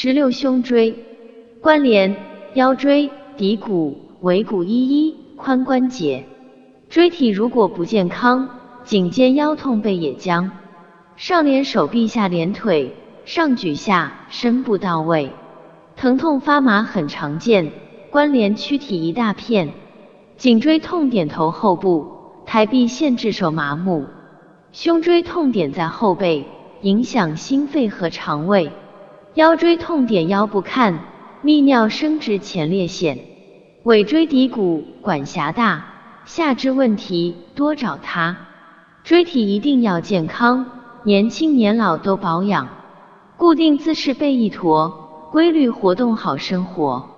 十六胸椎关联腰椎、骶骨、尾骨一一髋关节。椎体如果不健康，颈肩腰痛背也僵。上连手臂，下连腿，上举下身不到位，疼痛发麻很常见，关联躯体一大片。颈椎痛点头后部，抬臂限制手麻木。胸椎痛点在后背，影响心肺和肠胃。腰椎痛点腰不看，泌尿生殖前列腺。尾椎骶骨管辖大，下肢问题多找他。椎体一定要健康，年轻年老都保养。固定姿势背一驼，规律活动好生活。